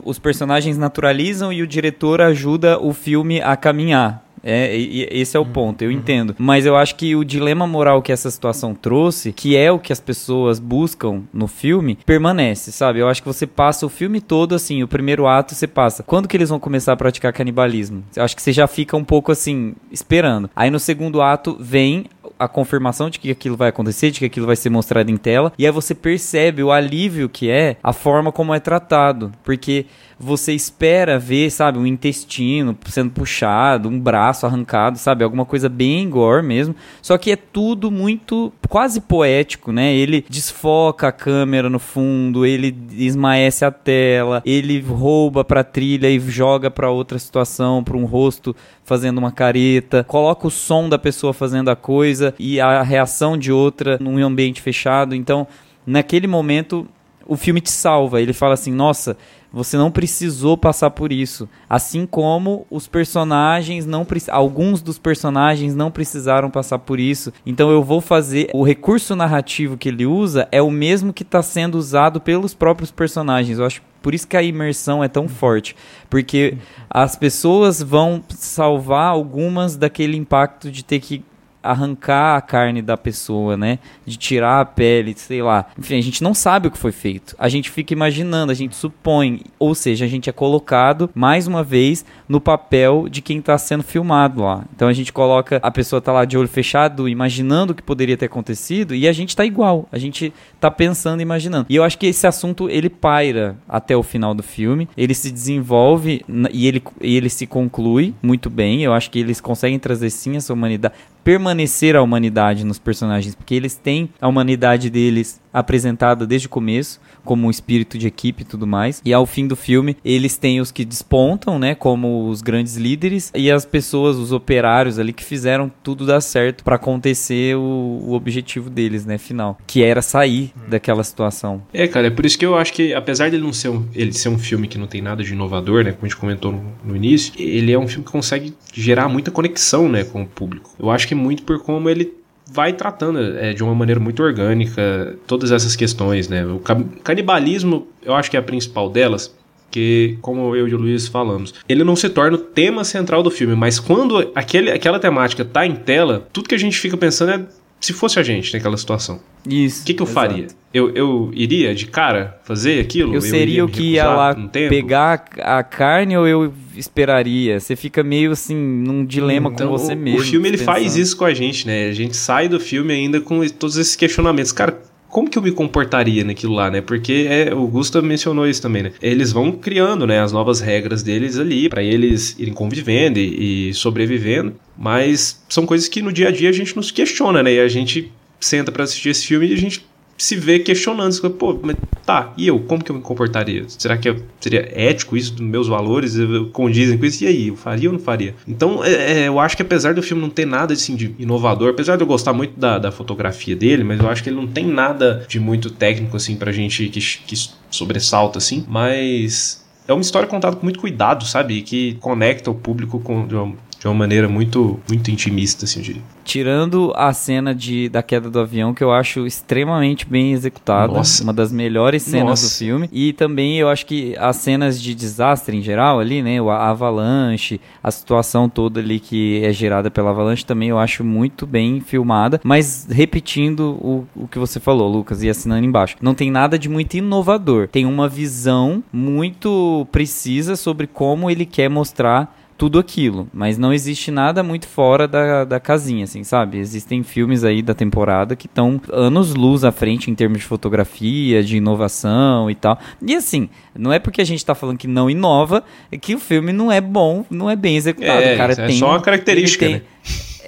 Os personagens naturalizam e o diretor ajuda o filme a caminhar. É, esse é o uhum. ponto, eu uhum. entendo. Mas eu acho que o dilema moral que essa situação trouxe, que é o que as pessoas buscam no filme, permanece, sabe? Eu acho que você passa o filme todo assim, o primeiro ato você passa. Quando que eles vão começar a praticar canibalismo? Eu acho que você já fica um pouco assim, esperando. Aí no segundo ato vem a confirmação de que aquilo vai acontecer, de que aquilo vai ser mostrado em tela, e aí você percebe o alívio que é a forma como é tratado, porque você espera ver, sabe, um intestino sendo puxado, um braço arrancado, sabe, alguma coisa bem gore mesmo, só que é tudo muito quase poético, né? Ele desfoca a câmera no fundo, ele esmaece a tela, ele rouba pra trilha e joga para outra situação, para um rosto fazendo uma careta, coloca o som da pessoa fazendo a coisa e a reação de outra num ambiente fechado. Então, naquele momento o filme te salva. Ele fala assim: nossa, você não precisou passar por isso. Assim como os personagens não alguns dos personagens não precisaram passar por isso. Então eu vou fazer o recurso narrativo que ele usa é o mesmo que está sendo usado pelos próprios personagens. Eu acho por isso que a imersão é tão forte, porque as pessoas vão salvar algumas daquele impacto de ter que arrancar a carne da pessoa, né? De tirar a pele, sei lá. Enfim, a gente não sabe o que foi feito. A gente fica imaginando, a gente supõe. Ou seja, a gente é colocado, mais uma vez, no papel de quem está sendo filmado lá. Então a gente coloca, a pessoa tá lá de olho fechado, imaginando o que poderia ter acontecido, e a gente tá igual. A gente tá pensando, imaginando. E eu acho que esse assunto, ele paira até o final do filme. Ele se desenvolve e ele, e ele se conclui muito bem. Eu acho que eles conseguem trazer sim essa humanidade permanecer a humanidade nos personagens, porque eles têm a humanidade deles apresentada desde o começo, como um espírito de equipe e tudo mais. E ao fim do filme, eles têm os que despontam, né, como os grandes líderes, e as pessoas, os operários ali que fizeram tudo dar certo para acontecer o, o, objetivo deles, né, final, que era sair daquela situação. É, cara, é por isso que eu acho que apesar dele não ser um, ele ser um filme que não tem nada de inovador, né, como a gente comentou no, no início, ele é um filme que consegue gerar muita conexão, né, com o público. Eu acho que muito por como ele vai tratando é, de uma maneira muito orgânica todas essas questões, né? O canibalismo, eu acho que é a principal delas, que, como eu e o Luiz falamos, ele não se torna o tema central do filme, mas quando aquele, aquela temática tá em tela, tudo que a gente fica pensando é se fosse a gente naquela situação. Isso. O que, que eu exato. faria? Eu, eu iria de cara fazer aquilo? Eu, eu seria o que ia lá pegar a carne ou eu esperaria? Você fica meio assim num dilema então, com você o, mesmo. O filme ele faz isso com a gente, né? A gente sai do filme ainda com todos esses questionamentos. Cara, como que eu me comportaria naquilo lá, né? Porque é, o Gustav mencionou isso também, né? Eles vão criando, né, as novas regras deles ali para eles irem convivendo e, e, sobrevivendo, mas são coisas que no dia a dia a gente nos questiona, né? E a gente senta para assistir esse filme e a gente se vê questionando, pô, mas tá, e eu, como que eu me comportaria? Será que seria ético isso dos meus valores? Condizem com isso? E aí, eu faria ou não faria? Então, é, é, eu acho que apesar do filme não ter nada assim, de inovador, apesar de eu gostar muito da, da fotografia dele, mas eu acho que ele não tem nada de muito técnico assim pra gente que, que sobressalta assim, mas é uma história contada com muito cuidado, sabe? Que conecta o público com, de, uma, maneira muito, muito intimista, assim, eu diria. Tirando a cena de, da queda do avião, que eu acho extremamente bem executada. Nossa. Uma das melhores cenas Nossa. do filme. E também eu acho que as cenas de desastre em geral ali, né? A avalanche, a situação toda ali que é gerada pela avalanche também eu acho muito bem filmada. Mas repetindo o, o que você falou, Lucas, e assinando embaixo. Não tem nada de muito inovador. Tem uma visão muito precisa sobre como ele quer mostrar tudo aquilo, mas não existe nada muito fora da, da casinha, assim, sabe? Existem filmes aí da temporada que estão anos luz à frente em termos de fotografia, de inovação e tal. E assim, não é porque a gente tá falando que não inova que o filme não é bom, não é bem executado. É, o cara é tem, só uma característica, tem, né?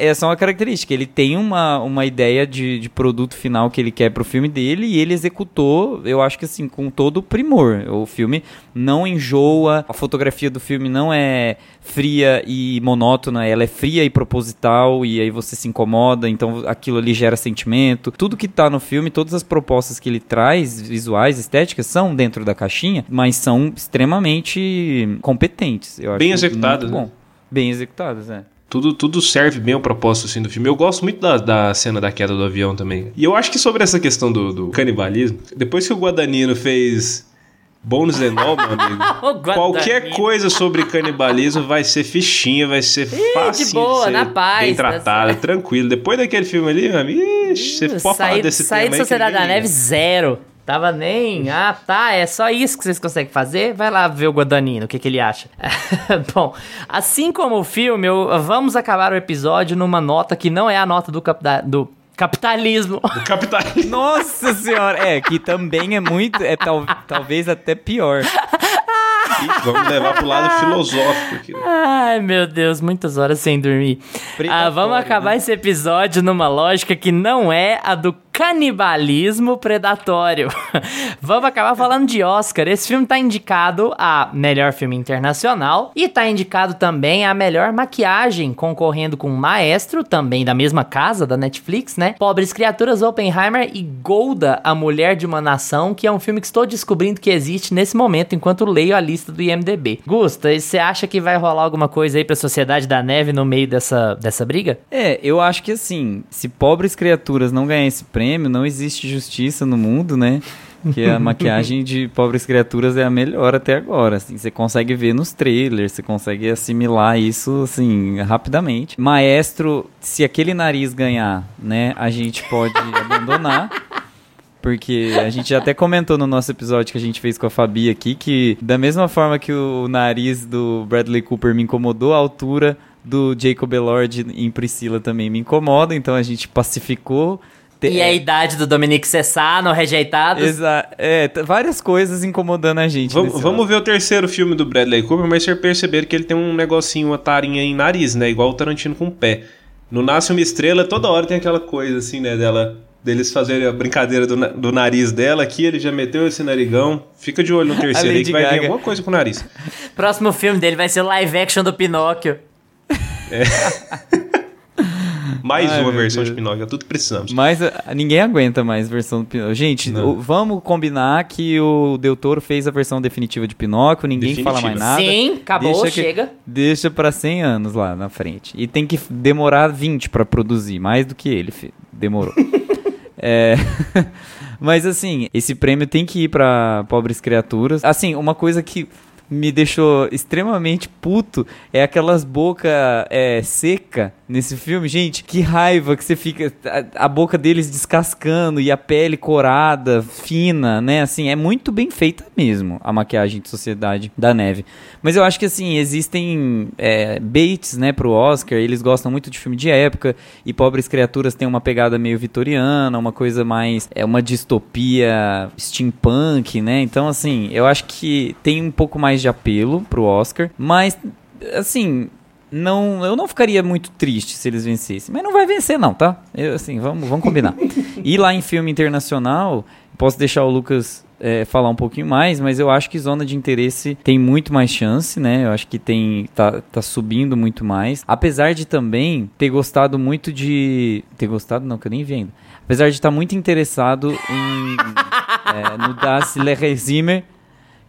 Essa é uma característica. Ele tem uma, uma ideia de, de produto final que ele quer pro filme dele e ele executou, eu acho que assim, com todo o primor. O filme não enjoa, a fotografia do filme não é fria e monótona, ela é fria e proposital e aí você se incomoda, então aquilo ali gera sentimento. Tudo que tá no filme, todas as propostas que ele traz, visuais, estéticas, são dentro da caixinha, mas são extremamente competentes. Eu Bem executadas, né? Bem executadas, é. Tudo, tudo serve bem ao propósito assim, do filme. Eu gosto muito da, da cena da queda do avião também. E eu acho que sobre essa questão do, do canibalismo, depois que o Guadagnino fez and All, meu amigo, qualquer coisa sobre canibalismo vai ser fichinha, vai ser fácil de boa, de na paz, bem tratada, tranquilo. Depois daquele filme ali, meu amigo, ixi, você pode falar desse sair tema de Sociedade da Neve, zero. Tava nem, ah, tá, é só isso que vocês conseguem fazer? Vai lá ver o Guadagnino, o que, que ele acha. Bom, assim como o filme, eu, vamos acabar o episódio numa nota que não é a nota do, do capitalismo. Do capitalismo. Nossa senhora, é, que também é muito, é tal, talvez até pior. vamos levar pro lado filosófico aqui. Né? Ai, meu Deus, muitas horas sem dormir. Ah, vamos acabar né? esse episódio numa lógica que não é a do Canibalismo Predatório. Vamos acabar falando de Oscar. Esse filme tá indicado a melhor filme internacional e tá indicado também a melhor maquiagem, concorrendo com Maestro, também da mesma casa da Netflix, né? Pobres Criaturas, Oppenheimer e Golda, A Mulher de uma Nação, que é um filme que estou descobrindo que existe nesse momento enquanto leio a lista do IMDb. Gusta, você acha que vai rolar alguma coisa aí pra Sociedade da Neve no meio dessa, dessa briga? É, eu acho que assim, se pobres criaturas não ganhar esse prêmio, não existe justiça no mundo, né? Que a maquiagem de pobres criaturas é a melhor até agora. Assim, você consegue ver nos trailers, você consegue assimilar isso assim rapidamente. Maestro, se aquele nariz ganhar, né, a gente pode abandonar. Porque a gente até comentou no nosso episódio que a gente fez com a Fabi aqui que, da mesma forma que o nariz do Bradley Cooper me incomodou, a altura do Jacob Elord em Priscila também me incomoda, então a gente pacificou. E a idade do Dominique Cessano, rejeitados. Exa é, várias coisas incomodando a gente. Vamos, vamos ver o terceiro filme do Bradley Cooper, mas vocês perceberam que ele tem um negocinho, uma tarinha em nariz, né? Igual o Tarantino com o pé. No Nasce Uma Estrela, toda hora tem aquela coisa assim, né? Dela deles fazerem a brincadeira do, do, nariz dela aqui, ele já meteu esse narigão. Fica de olho no terceiro aí que vai Gaga. vir alguma coisa com o nariz. Próximo filme dele vai ser live action do Pinóquio. É. mais Ai, uma versão Deus. de Pinóquio, é tudo que precisamos. Mas uh, ninguém aguenta mais versão do Pinóquio. Gente, o, vamos combinar que o Del Toro fez a versão definitiva de Pinóquio, ninguém definitiva. fala mais nada. Sim, acabou, deixa chega. Que, deixa para 100 anos lá na frente. E tem que demorar 20 para produzir, mais do que ele demorou. É... Mas assim, esse prêmio tem que ir para pobres criaturas. Assim, uma coisa que me deixou extremamente puto é aquelas boca é, seca nesse filme. Gente, que raiva que você fica. A, a, boca deles descascando e a pele corada, fina, né? Assim, é muito bem feita mesmo a maquiagem de Sociedade da Neve. Mas eu acho que, assim, existem é, baits, né, pro Oscar. Eles gostam muito de filme de época e Pobres Criaturas tem uma pegada meio vitoriana, uma coisa mais. É uma distopia steampunk, né? Então, assim, eu acho que tem um pouco mais de apelo pro Oscar. Mas, assim, não, eu não ficaria muito triste se eles vencessem. Mas não vai vencer, não, tá? Eu, assim, vamos, vamos combinar. e lá em filme internacional, posso deixar o Lucas é, falar um pouquinho mais, mas eu acho que zona de interesse tem muito mais chance, né? Eu acho que tem tá, tá subindo muito mais. Apesar de também ter gostado muito de. Ter gostado, não, que eu nem vi ainda. Apesar de estar muito interessado em. é, no Das Le Regime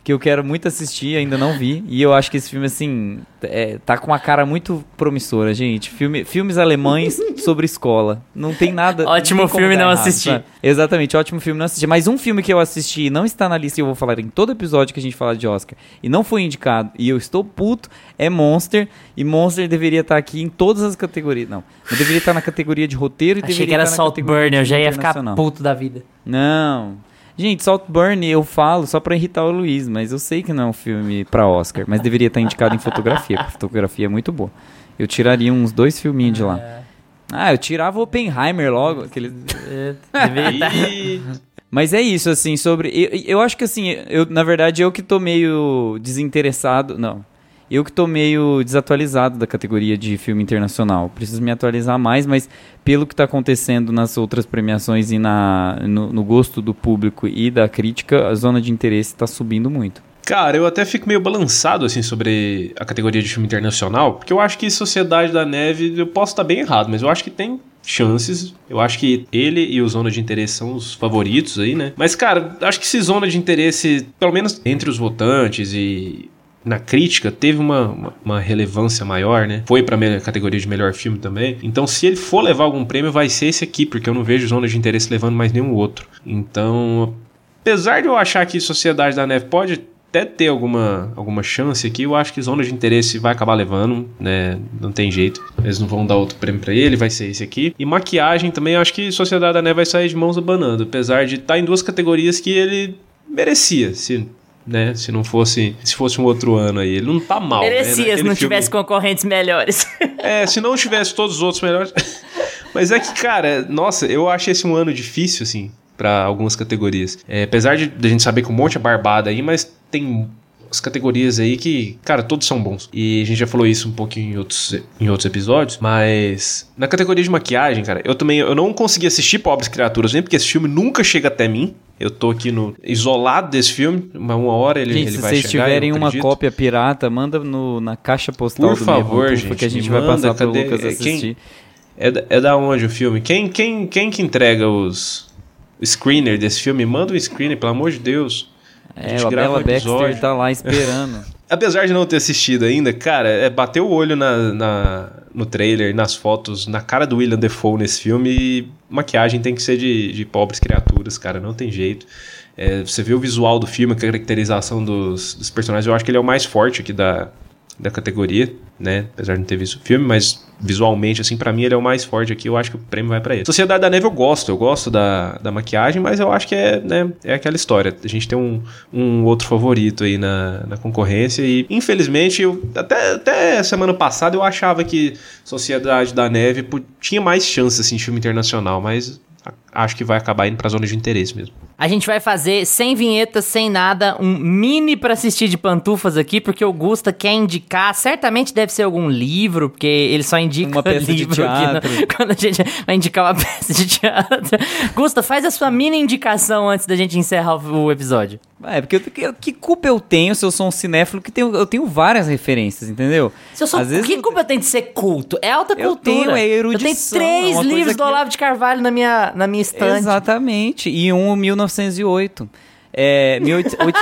que eu quero muito assistir, ainda não vi. E eu acho que esse filme, assim, é, tá com uma cara muito promissora, gente. Filme, filmes alemães sobre escola. Não tem nada. ótimo não filme não assistir. Exatamente, ótimo filme não assistir. Mas um filme que eu assisti e não está na lista e eu vou falar em todo episódio que a gente fala de Oscar e não foi indicado e eu estou puto é Monster. E Monster deveria estar aqui em todas as categorias. Não, não deveria estar na categoria de roteiro e Achei deveria que era Saltburn, eu já ia ficar puto da vida. Não. Gente, Saltburn eu falo só pra irritar o Luiz, mas eu sei que não é um filme pra Oscar, mas deveria estar indicado em fotografia, porque a fotografia é muito boa. Eu tiraria uns dois filminhos de lá. É. Ah, eu tirava o Oppenheimer logo. Aquele... Mas é isso, assim, sobre. Eu, eu acho que assim, eu, na verdade, eu que tô meio desinteressado. Não, eu que tô meio desatualizado da categoria de filme internacional. Preciso me atualizar mais, mas pelo que está acontecendo nas outras premiações e na, no, no, gosto do público e da crítica, a zona de interesse está subindo muito. Cara, eu até fico meio balançado assim sobre a categoria de filme internacional, porque eu acho que Sociedade da Neve, eu posso estar bem errado, mas eu acho que tem chances. Eu acho que ele e o Zona de Interesse são os favoritos aí, né? Mas, cara, acho que se Zona de Interesse, pelo menos entre os votantes e na crítica teve uma, uma, uma, relevância maior, né? Foi pra categoria de melhor filme também. Então, se ele for levar algum prêmio, vai ser esse aqui, porque eu não vejo Zona de Interesse levando mais nenhum outro. Então, apesar de eu achar que Sociedade da Neve pode até ter alguma, alguma chance aqui, eu acho que Zona de Interesse vai acabar levando, né? Não tem jeito. Eles não vão dar outro prêmio para ele, vai ser esse aqui. E maquiagem também, acho que Sociedade da Neve vai sair de mãos abanando, apesar de estar tá em duas categorias que ele merecia. Se né? Se não fosse, se fosse um outro ano aí, ele não tá mal. Né? Merecia, né? se não filme... tivesse concorrentes melhores. É, se não tivesse todos os outros melhores. Mas é que, cara, nossa, eu acho esse um ano difícil, assim, para algumas categorias. É, apesar de, de a gente saber que um monte é barbada aí, mas tem as categorias aí que, cara, todos são bons. E a gente já falou isso um pouquinho em outros, em outros episódios, mas na categoria de maquiagem, cara, eu também eu não consegui assistir Pobres Criaturas, nem porque esse filme nunca chega até mim. Eu tô aqui no isolado desse filme, uma, uma hora ele, gente, ele se vai vocês chegar. tiverem eu uma acredito. cópia pirata, manda no, na caixa postal Por do favor, gente, Pantufa, que a gente vai manda, passar pro cadê- Lucas quem- assistir. É, da- é da onde o filme? Quem, quem, quem que entrega os o screener desse filme? Manda um screener, pelo amor de Deus. A É, a Bela um Baxter tá lá esperando. Apesar de não ter assistido ainda, cara, é bater o olho na, na- no trailer, nas fotos, na cara do William Defoe nesse filme e maquiagem tem que ser de, de pobres criaturas, cara, não tem jeito. É, você vê o visual do filme, a caracterização dos, dos personagens, eu acho que ele é o mais forte aqui da, da categoria, né? Apesar de não ter visto o filme, mas visualmente, assim, pra mim ele é o mais forte aqui, eu acho que o prêmio vai pra ele. Sociedade da Neve eu gosto, eu gosto da, da maquiagem, mas eu acho que é, né, é aquela história. A gente tem um, um outro favorito aí na, na concorrência e, infelizmente, eu, até, até semana passada eu achava que Sociedade da Neve tinha mais chance, assim, de filme internacional, mas acho que vai acabar indo pra zona de interesse mesmo. A gente vai fazer sem vinheta, sem nada, um mini pra assistir de pantufas aqui, porque o Gusta quer indicar. Certamente deve ser algum livro, porque ele só indica Uma peça de livro aqui no- teatro. quando a gente vai indicar uma peça de teatro. Gusta, faz a sua mini indicação antes da gente encerrar o o episódio. É, porque eu, que, que culpa eu tenho se eu sou um cinéfilo que tenho, eu tenho várias referências, entendeu? Se eu sou, Às vezes que culpa tem de ser culto? É alta Eu cultura. tenho, é Eu tenho erudição, três é uma coisa livros do Olavo de Carvalho na minha, na minha estante. Exatamente. E um 1908. É, 1808.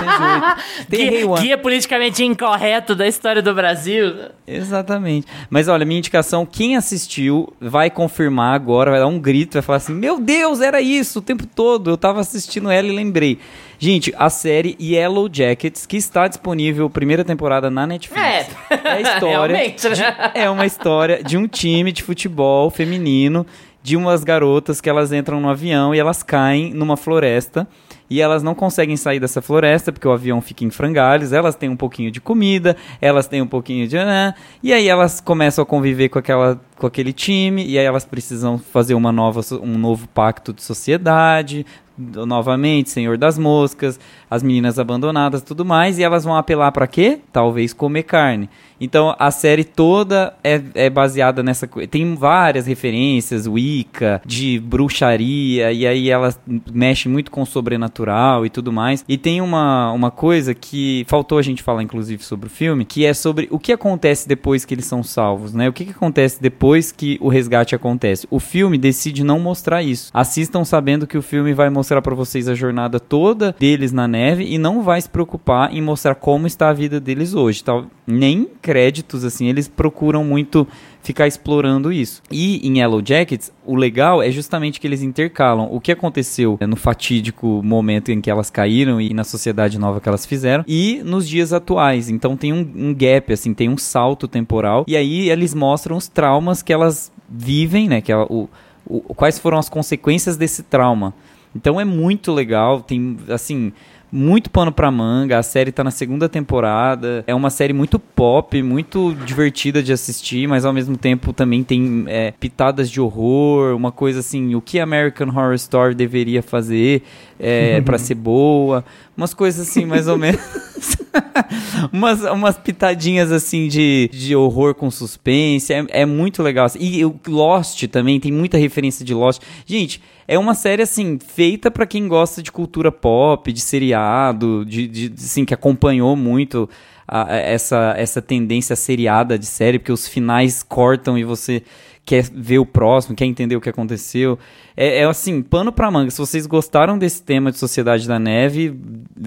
Tem Rei Guia, guia politicamente incorreto da história do Brasil. Exatamente. Mas olha, minha indicação, quem assistiu vai confirmar agora, vai dar um grito, vai falar assim: Meu Deus, era isso o tempo todo. Eu tava assistindo ela e lembrei. Gente, a série Yellow Jackets, que está disponível primeira temporada na Netflix. É, É a história. Realmente, né? É uma história de um time de futebol feminino, de umas garotas que elas entram no avião e elas caem numa floresta. E elas não conseguem sair dessa floresta porque o avião fica em frangalhos. Elas têm um pouquinho de comida, elas têm um pouquinho de. né? E aí elas começam a conviver com, aquela, com aquele time. E aí elas precisam fazer uma nova, um novo pacto de sociedade. Novamente, Senhor das Moscas, as meninas abandonadas tudo mais. E elas vão apelar pra quê? Talvez comer carne. Então a série toda é, é baseada nessa coisa. Tem várias referências, Wicca, de bruxaria, e aí ela mexe muito com o sobrenatural e tudo mais. E tem uma, uma coisa que faltou a gente falar, inclusive, sobre o filme, que é sobre o que acontece depois que eles são salvos, né? O que, que acontece depois que o resgate acontece. O filme decide não mostrar isso. Assistam sabendo que o filme vai mostrar pra vocês a jornada toda deles na neve e não vai se preocupar em mostrar como está a vida deles hoje. Tal. Nem créditos, assim, eles procuram muito ficar explorando isso. E em Yellow Jackets, o legal é justamente que eles intercalam o que aconteceu né, no fatídico momento em que elas caíram e na sociedade nova que elas fizeram e nos dias atuais. Então tem um, um gap, assim, tem um salto temporal e aí eles mostram os traumas que elas vivem, né? Que ela- o, o- quais foram as consequências desse trauma. Então é muito legal, tem assim muito pano pra manga. A série tá na segunda temporada. É uma série muito pop, muito divertida de assistir, mas ao mesmo tempo também tem é, pitadas de horror, uma coisa assim, o que American Horror Story deveria fazer é, para ser boa, umas coisas assim, mais ou menos. umas, umas pitadinhas assim de, de horror com suspense. É, é muito legal. E o Lost também tem muita referência de Lost. Gente, é uma série assim feita pra quem gosta de cultura pop, de seriado, de, de assim que acompanhou muito a- essa essa tendência seriada de série, porque os finais cortam e você quer ver o próximo, quer entender o que aconteceu. É, é assim, pano pra manga. Se vocês gostaram desse tema de Sociedade da Neve,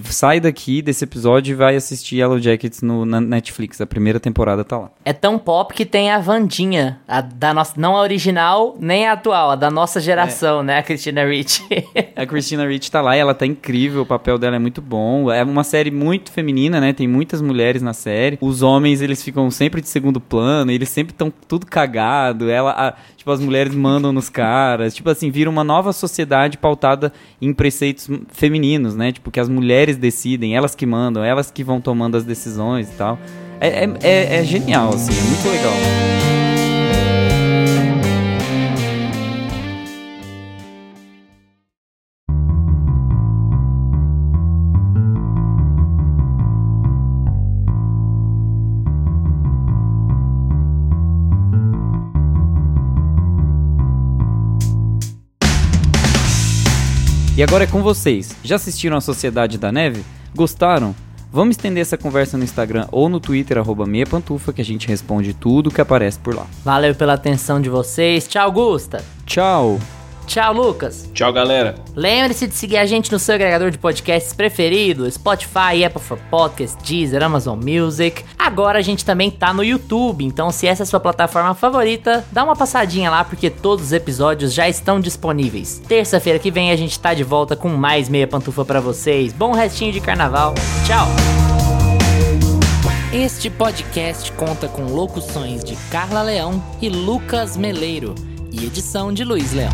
sai daqui desse episódio e vai assistir Yellow Jackets no, na Netflix. A primeira temporada tá lá. É tão pop que tem a Vandinha, a da nossa, não a original, nem a atual, a da nossa geração, né, a Christina Ricci. A Christina Ricci tá lá e ela tá incrível, o papel dela é muito bom. É uma série muito feminina, né? Tem muitas mulheres na série. Os homens, eles ficam sempre de segundo plano, eles sempre estão tudo cagado. Ela, a- tipo, as mulheres mandam nos caras. Tipo assim, vira uma nova sociedade pautada em preceitos femininos, né? Tipo, que as mulheres decidem, elas que mandam, elas que vão tomando as decisões e tal. É, é, é- é genial, assim, é muito legal. E agora é com vocês. Já assistiram a Sociedade da Neve? Gostaram? Vamos estender essa conversa no Instagram ou no Twitter, arroba meia pantufa, que a gente responde tudo que aparece por lá. Valeu pela atenção de vocês. Tchau, Gusta. Tchau! Tchau, Lucas. Tchau, galera. Lembre-se de seguir a gente no seu agregador de podcasts preferido, Spotify, Apple for Podcasts, Deezer, Amazon Music. Agora a gente também tá no YouTube, então se essa é a sua plataforma favorita, dá uma passadinha lá porque todos os episódios já estão disponíveis. Terça-feira que vem a gente tá de volta com mais meia pantufa para vocês. Bom restinho de carnaval. Tchau. Este podcast conta com locuções de Carla Leão e Lucas Meleiro e edição de Luiz Leão.